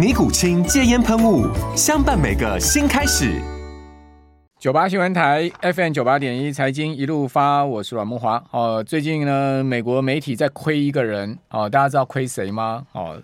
尼古清戒烟喷雾，相伴每个新开始。九八新闻台 FM 九八点一财经一路发，我是阮慕驊。哦，最近呢，美国媒体在亏一个人。哦，大家知道亏谁吗？哦，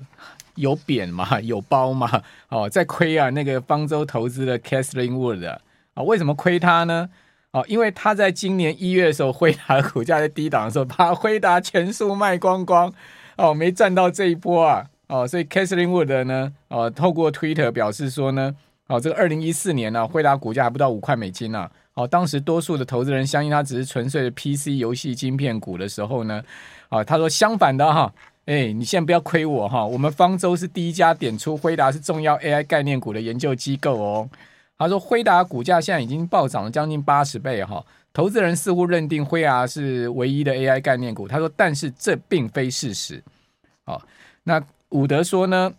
有扁嘛，有包嘛。哦，在亏啊，那个方舟投资的 Kathleen Wood 啊，哦，为什么亏他呢？哦，因为他在今年一月的时候，辉达的股价在低档的时候，把辉达全数卖光光。哦，没赚到这一波啊。哦，所以 Kathleen Wood 呢，哦，透过 Twitter 表示说呢，哦，这个二零一四年呢、啊，辉达股价还不到五块美金呢、啊。哦，当时多数的投资人相信它只是纯粹的 PC 游戏晶片股的时候呢，啊、他说相反的哈，哎，你现在不要亏我哈，我们方舟是第一家点出辉达是重要 AI 概念股的研究机构哦。他说辉达股价现在已经暴涨了将近八十倍哈，投资人似乎认定辉达是唯一的 AI 概念股。他说，但是这并非事实。哦，那。伍德说呢，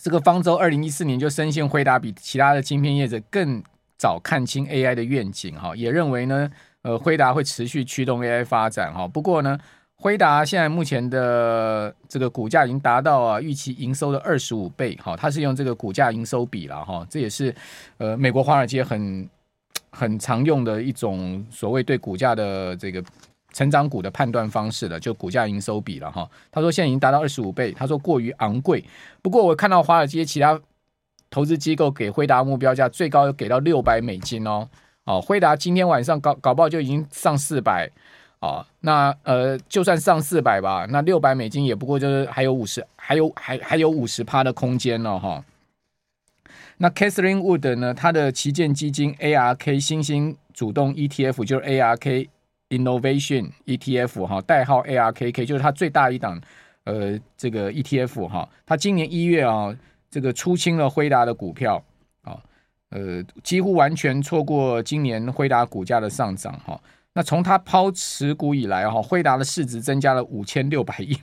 这个方舟二零一四年就深信辉达比其他的晶片业者更早看清 AI 的愿景哈，也认为呢，呃，辉达会持续驱动 AI 发展哈。不过呢，辉达现在目前的这个股价已经达到啊预期营收的二十五倍哈，它是用这个股价营收比了哈，这也是呃美国华尔街很很常用的一种所谓对股价的这个。成长股的判断方式了，就股价营收比了哈。他说现在已经达到二十五倍，他说过于昂贵。不过我看到华尔街其他投资机构给辉达目标价最高给到六百美金哦。哦，辉达今天晚上搞搞不好就已经上四百哦。那呃，就算上四百吧，那六百美金也不过就是还有五十，还有还还有五十趴的空间呢哈。那 Kathleen Wood 呢，他的旗舰基金 ARK 新兴主动 ETF 就是 ARK。Innovation ETF 哈，代号 ARKK，就是它最大一档，呃，这个 ETF 哈，它今年一月啊，这个出清了辉达的股票啊，呃，几乎完全错过今年辉达股价的上涨哈。那从它抛持股以来哈，辉达的市值增加了五千六百亿，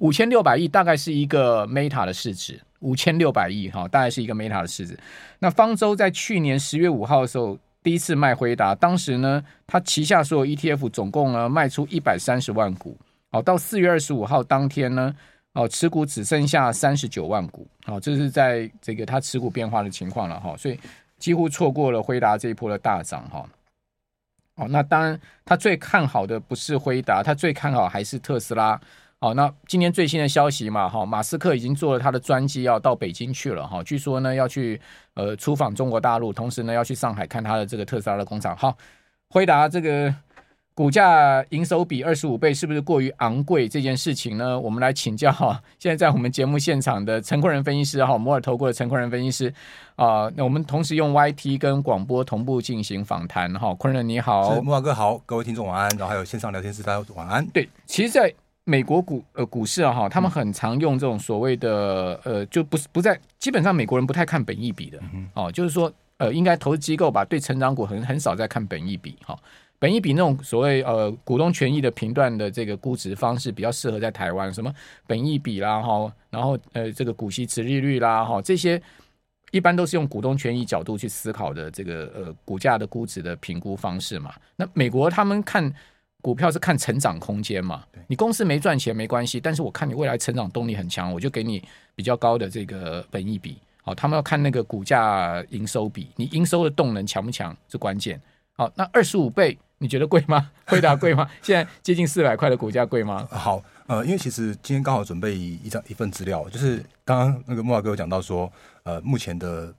五千六百亿大概是一个 Meta 的市值，五千六百亿哈，大概是一个 Meta 的市值。那方舟在去年十月五号的时候。第一次卖辉达，当时呢，他旗下所有 ETF 总共呢卖出一百三十万股。好，到四月二十五号当天呢，哦，持股只剩下三十九万股。好，这是在这个他持股变化的情况了哈，所以几乎错过了辉达这一波的大涨哈。哦，那当然，他最看好的不是辉达，他最看好还是特斯拉。好，那今天最新的消息嘛，哈，马斯克已经坐了他的专机要到北京去了，哈，据说呢要去呃出访中国大陆，同时呢要去上海看他的这个特斯拉的工厂。好，回答这个股价营收比二十五倍是不是过于昂贵？这件事情呢，我们来请教哈，现在在我们节目现场的陈坤仁分析师哈，摩尔投顾的陈坤仁分析师啊，那我们同时用 YT 跟广播同步进行访谈哈，坤仁你好，慕驊哥好，各位听众晚安，然后还有线上聊天室大家晚安。对，其实，在美国股呃股市啊哈，他们很常用这种所谓的呃，就不是不在基本上美国人不太看本益比的哦，就是说呃，应该投资机构吧，对成长股很很少在看本益比哈，本益比那种所谓呃股东权益的评断的这个估值方式比较适合在台湾，什么本益比啦哈，然后呃这个股息持利率啦哈，这些一般都是用股东权益角度去思考的这个呃股价的估值的评估方式嘛，那美国他们看。股票是看成长空间嘛？你公司没赚钱没关系，但是我看你未来成长动力很强，我就给你比较高的这个本益比。好，他们要看那个股价营收比，你营收的动能强不强是关键。好，那二十五倍你觉得贵吗？回答贵吗？现在接近四百块的股价贵吗？好，呃，因为其实今天刚好准备一张一份资料，就是刚刚那个木华哥有讲到说，呃，目前的。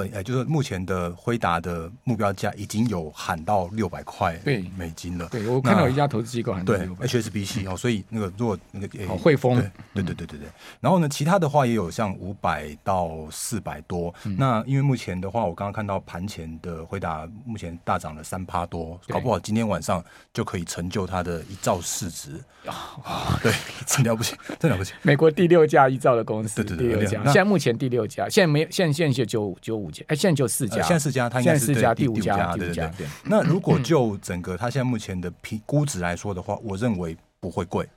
本呃，就是目前的辉达的目标价已经有喊到六百块对美金了。对，我看到一家投资机构喊到六百。对，HSBC 哦，所以那个如果那个汇丰，对对对对对。然后呢，其他的话也有像五百到四百多。那因为目前的话，我刚刚看到盘前的辉达目前大涨了三趴多，搞不好今天晚上就可以成就它的一兆市值啊！对，真了不起，真了不起。美国第六家一兆的公司，对对对，第六家。现在目前第六家，现在没现现在九五九五家，哎，现在就四家，现在四家，它应该是四家，第五家，对对对。那如果就整个它现在目前的评估值来说的话，我认为不会贵。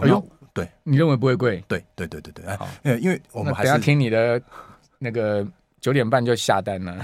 哎呦，对，你认为不会贵？对对对对对。哎，因为因为我们还是听你的那个。九点半就下单了，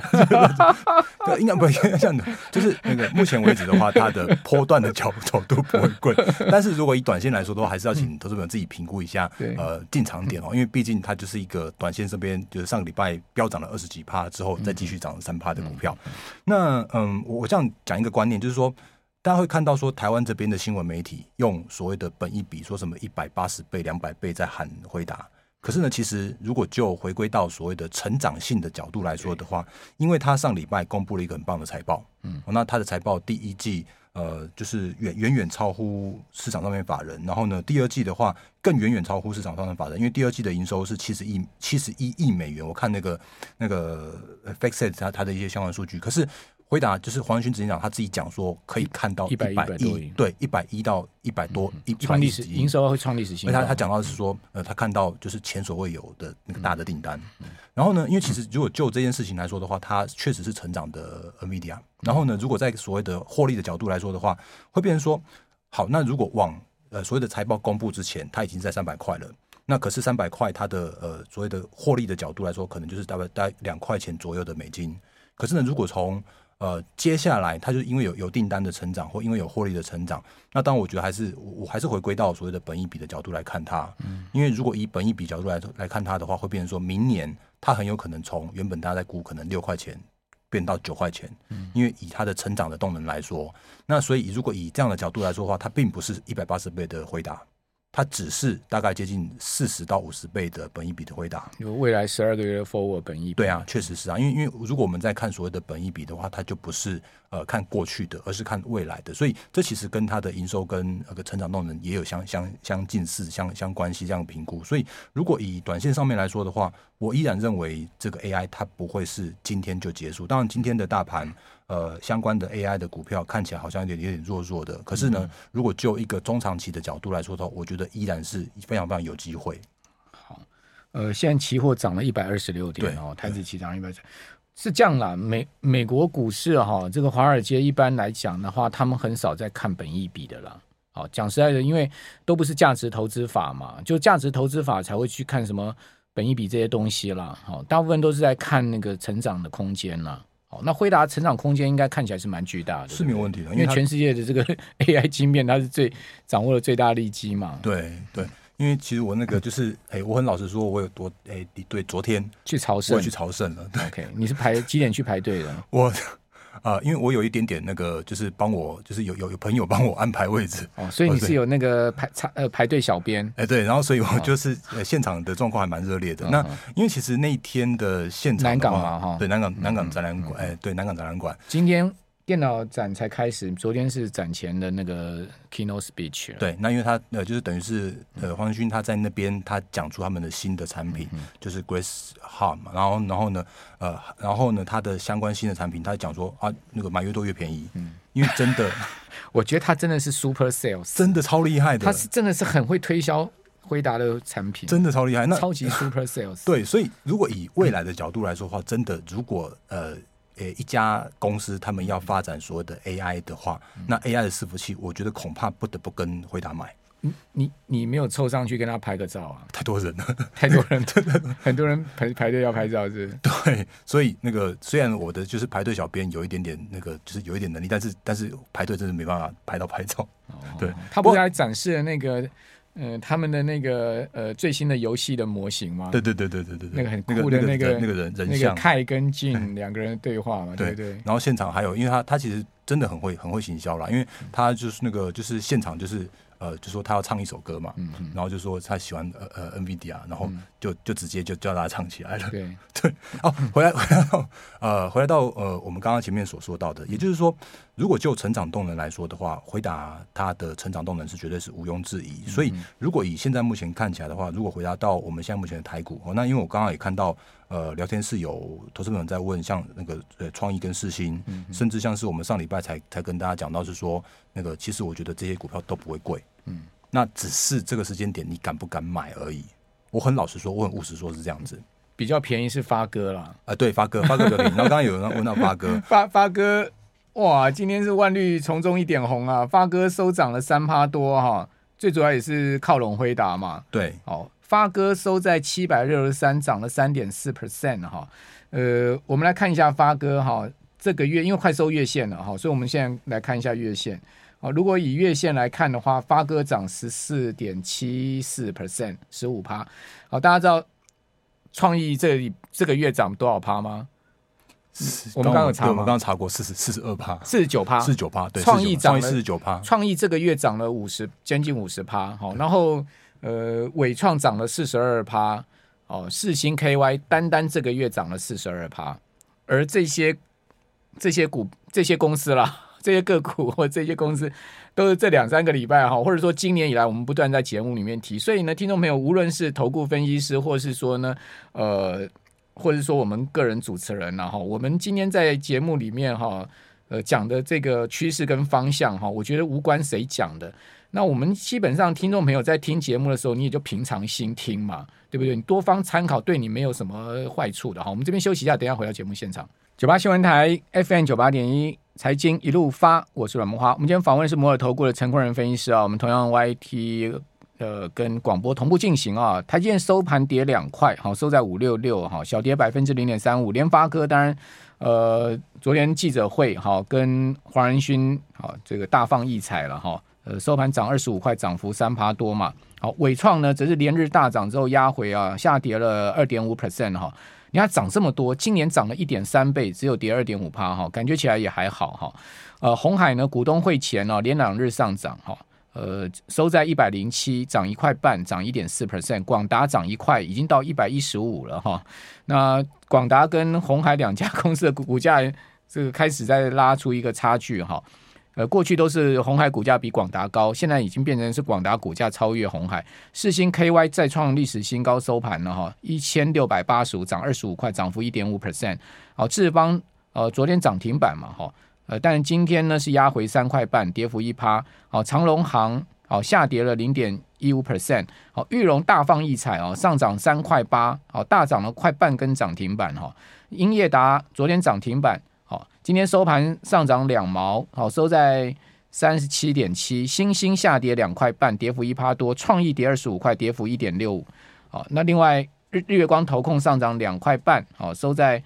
对，应该不应该这样的，就是那个目前为止的话，它的波段的角角度不会贵，但是如果以短线来说的话，还是要请投资者自己评估一下，呃，进场点哦，因为毕竟它就是一个短线这边，就是上个礼拜飙涨了二十几趴之后，再继续涨了三趴的股票。那嗯，我我这样讲一个观念，就是说大家会看到说台湾这边的新闻媒体用所谓的本一比，说什么一百八十倍、两百倍在喊辉达。可是呢，其实如果就回归到所谓的成长性的角度来说的话，因为他上礼拜公布了一个很棒的财报，嗯，那他的财报第一季呃就是远远远超乎市场上面法人，然后呢，第二季的话更远远超乎市场上面法人，因为第二季的营收是七十亿七十一亿美元，我看那个那个 FactSet 他他的一些相关数据，可是。回答就是黄仁勋执行长他自己讲说，可以看到一百亿，对，一百一到一百多一创历史营收会创历史新高。他他讲到的是说，呃，他看到就是前所未有的那个大的订单。然后呢，因为其实如果就这件事情来说的话，它确实是成长的 NVIDIA。然后呢，如果在所谓的获利的角度来说的话，会变成说，好，那如果往呃所谓的财报公布之前，它已经在三百块了。那可是三百块，它的呃所谓的获利的角度来说，可能就是大概大概两块钱左右的美金。可是呢，如果从呃，接下来它就因为有有订单的成长，或因为有获利的成长，那当然我觉得还是我，我还是回归到所谓的本益比的角度来看它。嗯，因为如果以本益比角度来来看它的话，会变成说明年它很有可能从原本大家在估可能六块钱变到九块钱。嗯，因为以它的成长的动能来说，那所以如果以这样的角度来说的话，它并不是一百八十倍的回答。它只是大概接近四十到五十倍的本益比的回答，有未来十二个月的 forward 本益比。对啊，确实是啊，因为因为如果我们在看所谓的本益比的话，它就不是呃看过去的，而是看未来的，所以这其实跟它的营收跟那个成长动能也有相相相近似、相相关系这样评估。所以如果以短线上面来说的话，我依然认为这个 AI 它不会是今天就结束。当然，今天的大盘。呃，相关的 AI 的股票看起来好像有点有点弱弱的，可是呢，嗯、如果就一个中长期的角度来说的话，我觉得依然是非常非常有机会。好，呃，现在期货涨了一百二十六点哦，台指期涨一百，是这样啦。美美国股市哈、哦，这个华尔街一般来讲的话，他们很少在看本益比的啦。好，讲实在的，因为都不是价值投资法嘛，就价值投资法才会去看什么本益比这些东西啦。好，大部分都是在看那个成长的空间啦。那辉达成长空间应该看起来是蛮巨大的，是没有问题的，因为全世界的这个 AI 晶片，它是最掌握了最大利基嘛。对对，因为其实我那个就是，哎、我很老实说，我有多，哎、欸，对，昨天去朝圣，去朝圣了。对，OK，你是排几点去排队的？我。啊、呃，因为我有一点点那个，就是帮我，就是有有有朋友帮我安排位置哦，所以你是有那个排插呃排队小编哎、欸、对，然后所以我就是、哦、呃现场的状况还蛮热烈的。哦、那因为其实那一天的现场的南港嘛哈，对南港南港展览馆哎对南港展览馆今天。电脑展才开始，昨天是展前的那个 keynote speech。对，那因为他呃，就是等于是呃，黄仁勋他在那边他讲出他们的新的产品，嗯、就是 Grace Hub 嘛，然后然后呢，呃，然后呢，他的相关新的产品，他讲说啊，那个买越多越便宜。嗯，因为真的，我觉得他真的是 super sales，真的超厉害的，他是真的是很会推销辉达的产品，真的超厉害，那超级 super sales。对，所以如果以未来的角度来说的话，真的如果呃。诶，一家公司他们要发展所谓的 AI 的话，嗯、那 AI 的伺服器，我觉得恐怕不得不跟回答买。你你你没有凑上去跟他拍个照啊？太多人了，太多人，真的很多人排排队要拍照是，是？对，所以那个虽然我的就是排队小编有一点点那个就是有一点能力，但是但是排队真的没办法排到拍照。哦、对，他不是还展示了那个。呃，他们的那个呃最新的游戏的模型吗？对对对对对对，那个很酷的那个那个人人像，那个凯跟进两个人的对话嘛，对对。然后现场还有，因为他他其实真的很会很会行销啦，因为他就是那个就是现场就是呃，就说他要唱一首歌嘛，嗯嗯。然后就说他喜欢呃呃 NVIDIA，然后就就直接就叫大家唱起来了。对 对，哦，回来回来到呃回来到呃我们刚刚前面所说到的，也就是说，如果就成长动能来说的话，回答他的成长动能是绝对是毋庸置疑。嗯、所以如果以现在目前看起来的话，如果回答到我们现在目前的台股，哦，那因为我刚刚也看到呃聊天室有投资朋友在问，像那个呃创意跟世新，嗯、甚至像是我们上礼拜才才跟大家讲到是说那个其实我觉得这些股票都不会贵。嗯，那只是这个时间点你敢不敢买而已。我很老实说，我很务实说，是这样子。比较便宜是发哥啦，啊，对，发哥，发哥比较便宜。然后刚刚有人问到发哥，发发哥，哇，今天是万绿丛中一点红啊，发哥收涨了三趴多哈，最主要也是靠拢辉达嘛。对，好，发哥收在七百六十三，涨了三点四 percent 哈。呃，我们来看一下发哥哈，这个月因为快收月线了哈，所以我们现在来看一下月线。如果以月线来看的话，发哥涨十四点七四 percent，十五趴。好，大家知道创意这里这个月涨多少趴吗？我们刚刚有查吗？我们刚刚查过，四十四十二趴，四十九趴，四十九趴。对，创意涨了四十九趴，创意这个月涨了五十，将近五十趴。好，然后呃，伟创涨了四十二趴。哦，世星 KY 单单这个月涨了四十二趴，而这些这些股这些公司啦。这些个股或这些公司都是这两三个礼拜哈，或者说今年以来，我们不断在节目里面提。所以呢，听众朋友，无论是投顾分析师，或是说呢，呃，或者说我们个人主持人然后我们今天在节目里面哈，呃，讲的这个趋势跟方向哈，我觉得无关谁讲的。那我们基本上听众朋友在听节目的时候，你也就平常心听嘛，对不对？你多方参考，对你没有什么坏处的哈。我们这边休息一下，等下回到节目现场。九八新闻台 FM 九八点一。财经一路发，我是阮慕驊。我们今天访问的是摩尔投顾的陈坤仁分析师啊。我们同样 YT 呃跟广播同步进行啊。台积电收盘跌两块，好收在五六六，哈小跌百分之零点三五。联发科当然呃昨天记者会好跟黄仁勋好这个大放异彩了哈。呃收盘涨二十五块，涨幅三趴多嘛。好纬创呢则是连日大涨之后压回啊，下跌了二点五 percent 哈。你看涨这么多，今年涨了一点三倍，只有跌二点五趴哈，感觉起来也还好哈。呃，红海呢，股东会前呢，连两日上涨哈，呃，收在一百零七，涨一块半，涨一点四 percent。广达涨一块，已经到一百一十五了哈。那广达跟红海两家公司的股价，这个开始在拉出一个差距哈。呃，过去都是红海股价比广达高，现在已经变成是广达股价超越红海。世星 KY 再创历史新高收盘了哈，一千六百八十五，涨二十五块，涨幅一点五 percent。好，智邦呃昨天涨停板嘛哈，呃但今天呢是压回三块半，跌幅一趴。好，长隆行好下跌了零点一五 percent。好，玉龙大放异彩哦，上涨三块八，好大涨了快半根涨停板哈。英业达昨天涨停板。今天收盘上涨两毛，好收在三十七点七。欣兴下跌两块半，跌幅一趴多。创意跌二十五块，跌幅一点六五。好，那另外日日月光投控上涨两块半，好收在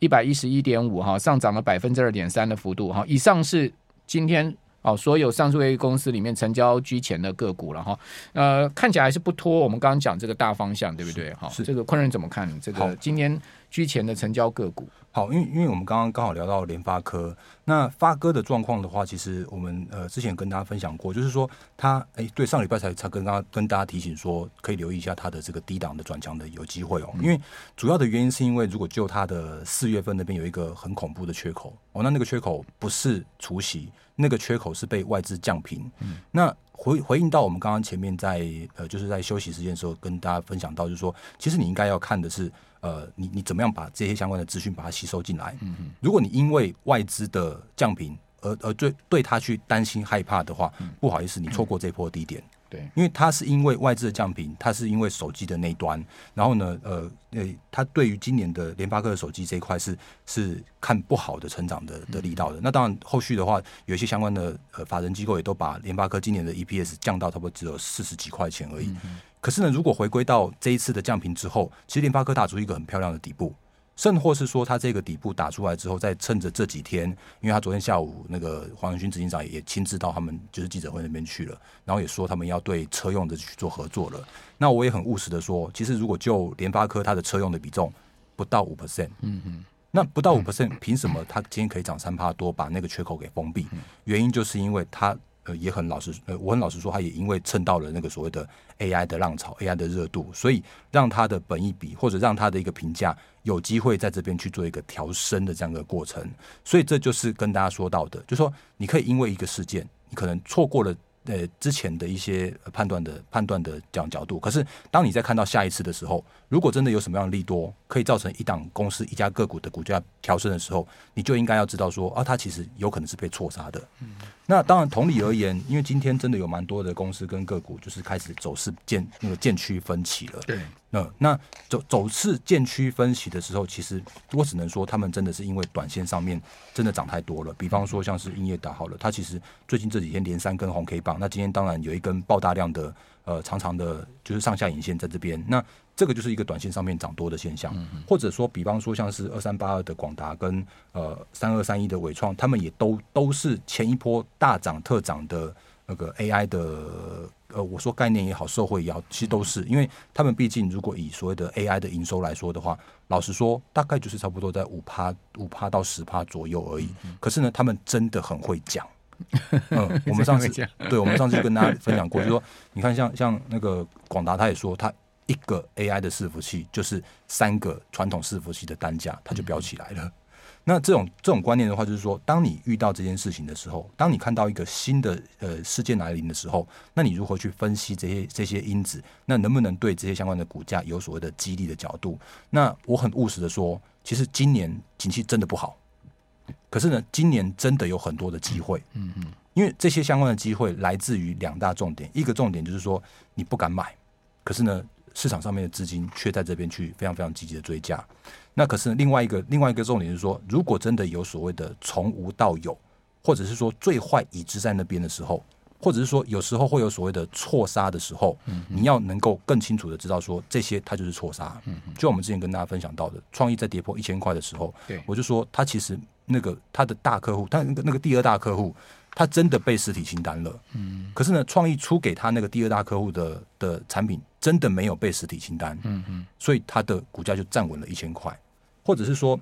一百一十一点五，哈上涨了百分之二点三的幅度。哈，以上是今天哦所有上述这些公司里面成交居前的个股了哈。呃，看起来还是不拖我们刚刚讲这个大方向，对不对？哈，这个坤仁怎么看这个今天居前的成交个股？好，因为因为我们刚刚刚好聊到联发科，那发哥的状况的话，其实我们呃之前跟大家分享过，就是说他哎对上礼拜才才跟刚刚跟大家提醒说，可以留意一下他的这个低档的转强的有机会哦，因为主要的原因是因为如果就他的四月份那边有一个很恐怖的缺口哦，那那个缺口不是除夕，那个缺口是被外资降平，嗯，那。回回应到我们刚刚前面在呃就是在休息时间的时候跟大家分享到，就是说，其实你应该要看的是呃你你怎么样把这些相关的资讯把它吸收进来。嗯嗯。如果你因为外资的降频而而对对他去担心害怕的话，不好意思，你错过这波低点。对，因为它是因为外资的降频，它是因为手机的那端，然后呢，呃，呃，它对于今年的联发科的手机这一块是是看不好的成长的的力道的。那当然，后续的话，有一些相关的呃法人机构也都把联发科今年的 EPS 降到差不多只有四十几块钱而已。可是呢，如果回归到这一次的降频之后，其实联发科打出一个很漂亮的底部。甚或是说，它这个底部打出来之后，再趁着这几天，因为他昨天下午那个黄仁勋执行长也亲自到他们就是记者会那边去了，然后也说他们要对车用的去做合作了。那我也很务实的说，其实如果就联发科它的车用的比重不到五 percent，嗯嗯，那不到五 percent，凭什么它今天可以涨三趴多，把那个缺口给封闭？原因就是因为它呃也很老实，呃我很老实说，他也因为蹭到了那个所谓的 AI 的浪潮，AI 的热度，所以让他的本意比或者让他的一个评价有机会在这边去做一个调升的这样一个过程。所以这就是跟大家说到的，就说你可以因为一个事件，你可能错过了。呃，之前的一些判断的判断的这样角度，可是当你在看到下一次的时候，如果真的有什么样的利多，可以造成一档公司一家个股的股价调升的时候，你就应该要知道说啊，它其实有可能是被错杀的。嗯，那当然，同理而言，因为今天真的有蛮多的公司跟个股就是开始走势渐那个渐趋分歧了。对。那，那走走势渐趋分歧的时候，其实我只能说，他们真的是因为短线上面真的涨太多了。比方说，像是英业达好了，它其实最近这几天连三根红 K 棒，那今天当然有一根爆大量的呃长长的，就是上下影线在这边。那这个就是一个短线上面涨多的现象，或者说，比方说像是二三八二的广达跟呃三二三一的伟创，他们也都都是前一波大涨特涨的那个 AI 的。呃，我说概念也好，社会也好，其实都是，因为他们毕竟如果以所谓的 AI 的营收来说的话，老实说，大概就是差不多在五趴五趴到十趴左右而已。可是呢，他们真的很会讲。嗯，我们上次对，我们上次就跟大家分享过，就是说，你看像像那个广达，他也说，他一个 AI 的伺服器就是三个传统伺服器的单价，它就飙起来了。那这种这种观念的话，就是说，当你遇到这件事情的时候，当你看到一个新的呃事件来临的时候，那你如何去分析这些这些因子？那能不能对这些相关的股价有所谓的激励的角度？那我很务实的说，其实今年景气真的不好，可是呢，今年真的有很多的机会。嗯嗯，因为这些相关的机会来自于两大重点，一个重点就是说你不敢买，可是呢，市场上面的资金却在这边去非常非常积极的追加。那可是另外一个另外一个重点是说，如果真的有所谓的从无到有，或者是说最坏已知在那边的时候，或者是说有时候会有所谓的错杀的时候，你要能够更清楚的知道说这些它就是错杀。就我们之前跟大家分享到的，创意在跌破一千块的时候，我就说它其实那个它的大客户，它那个那个第二大客户，他真的被实体清单了。可是呢，创意出给他那个第二大客户的的产品。真的没有被实体清单，嗯嗯，所以它的股价就站稳了一千块，或者是说，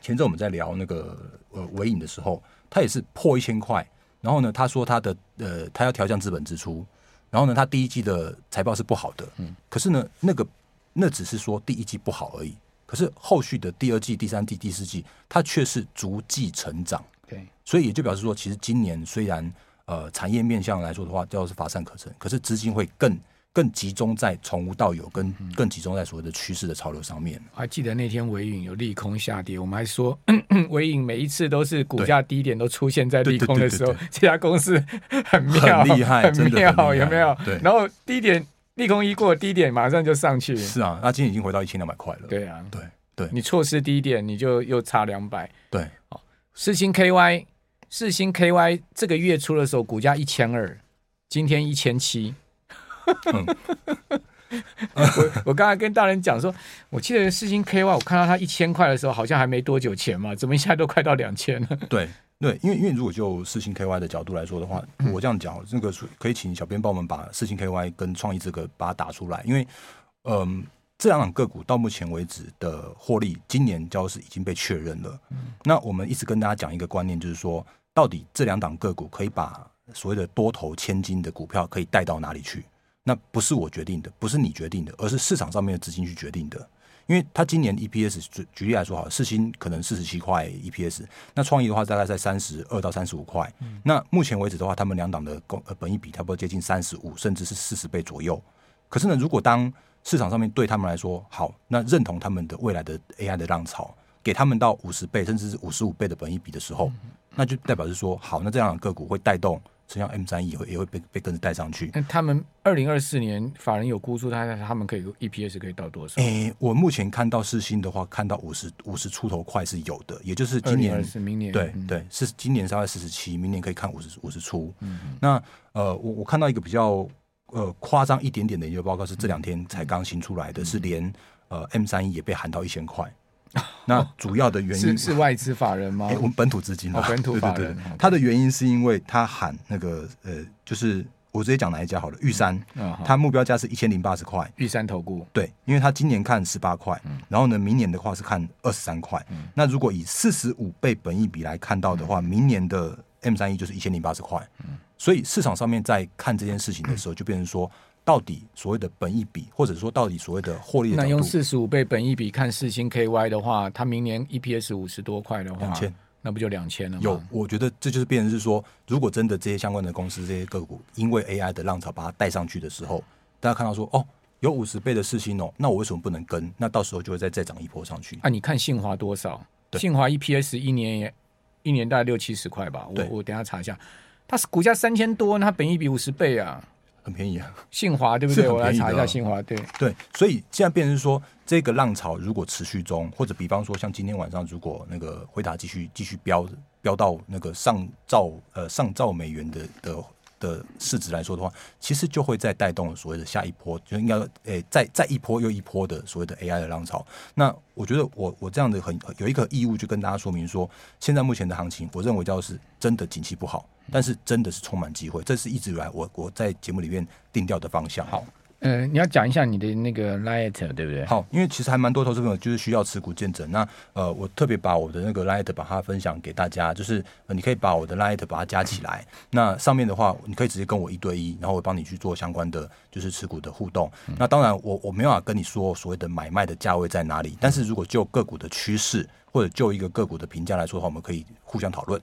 前阵我们在聊那个呃尾影的时候，它也是破一千块，然后呢，他说他的呃他要调降资本支出，然后呢，他第一季的财报是不好的，嗯，可是呢，那个那只是说第一季不好而已，可是后续的第二季、第三季、第四季，它却是逐季成长，对，所以也就表示说，其实今年虽然呃产业面向来说的话，叫做是乏善可陈，可是资金会更。更集中在从无到有，跟更集中在所谓的趋势的潮流上面。还记得那天尾影有利空下跌，我们还说 尾影每一次都是股价低点都出现在利空的时候，这家公司很妙，很厉害，很妙，有没有？对。然后低点利空一过，低点马上就上去。是啊，那今天已经回到一千两百块了。对啊，对对。你错失低点，你就又差两百。对。哦，世星 KY，世星 KY 这个月初的时候股价一千二，今天一千七。嗯、我我刚才跟大人讲说，我记得四星 KY，我看到它一千块的时候，好像还没多久前嘛，怎么一下都快到两千了？对对，因为因为如果就四星 KY 的角度来说的话，我这样讲，这个可以请小编帮我们把四星 KY 跟创意这个把它打出来，因为嗯、呃，这两档个股到目前为止的获利，今年就是已经被确认了。那我们一直跟大家讲一个观念，就是说，到底这两档个股可以把所谓的多头千金的股票可以带到哪里去？那不是我决定的，不是你决定的，而是市场上面的资金去决定的。因为他今年 EPS 举举例来说，好，四星可能四十七块 EPS，那创意的话大概在三十二到三十五块。嗯、那目前为止的话，他们两档的公呃本益比差不多接近三十五，甚至是四十倍左右。可是呢，如果当市场上面对他们来说好，那认同他们的未来的 AI 的浪潮，给他们到五十倍甚至是五十五倍的本益比的时候，嗯、那就代表是说好，那这样的个股会带动。像 M 三也会也会被被跟着带上去。那他们二零二四年法人有估出他他们可以 EPS 可以到多少？诶、欸，我目前看到世星的话，看到五十五十出头块是有的，也就是今年是明年对、嗯、对是今年大概四十七，明年可以看五十五十出。嗯、那呃，我我看到一个比较呃夸张一点点的研究报告是这两天才刚新出来的，嗯、是连呃 M 三一也被喊到一千块。那主要的原因、哦、是是外资法人吗？欸、我们本土资金啊、哦，本土法人。对对对，它的原因是因为他喊那个呃，就是我直接讲哪一家好了，玉山，它、嗯、目标价是一千零八十块。玉山投顾对，因为他今年看十八块，然后呢，明年的话是看二十三块。嗯、那如果以四十五倍本益比来看到的话，明年的 M 三一就是一千零八十块。所以市场上面在看这件事情的时候，就变成说，到底所谓的本益比，或者说到底所谓的获利的，那用四十五倍本益比看四星 KY 的话，它明年 EPS 五十多块的话，两千，那不就两千了吗？有，我觉得这就是变成是说，如果真的这些相关的公司、这些个股，因为 AI 的浪潮把它带上去的时候，大家看到说，哦，有五十倍的四星哦，那我为什么不能跟？那到时候就会再再涨一波上去。啊，你看信华多少？信华 EPS 一年也一年大概六七十块吧，我我等下查一下。它是股价三千多，那它本益比五十倍啊，很便宜啊。信华对不对？我来查一下信华，对对。所以现在变成说，这个浪潮如果持续中，或者比方说像今天晚上，如果那个辉达继续继续飙飙到那个上兆呃上兆美元的的。的市值来说的话，其实就会再带动所谓的下一波，就应该诶、再再一波又一波的所谓的 AI 的浪潮。那我觉得我我这样的很有一个义务，就跟大家说明说，现在目前的行情，我认为叫是真的景气不好，但是真的是充满机会，这是一直以来我我在节目里面定调的方向。好。嗯、呃，你要讲一下你的那个 Light 对不对？好，因为其实还蛮多投资朋友就是需要持股见证。那呃，我特别把我的那个 Light 把它分享给大家，就是、呃、你可以把我的 Light 把它加起来。那上面的话，你可以直接跟我一对一，然后我帮你去做相关的就是持股的互动。嗯、那当然我，我我没有办法跟你说所谓的买卖的价位在哪里，但是如果就个股的趋势或者就一个个股的评价来说的话，我们可以互相讨论。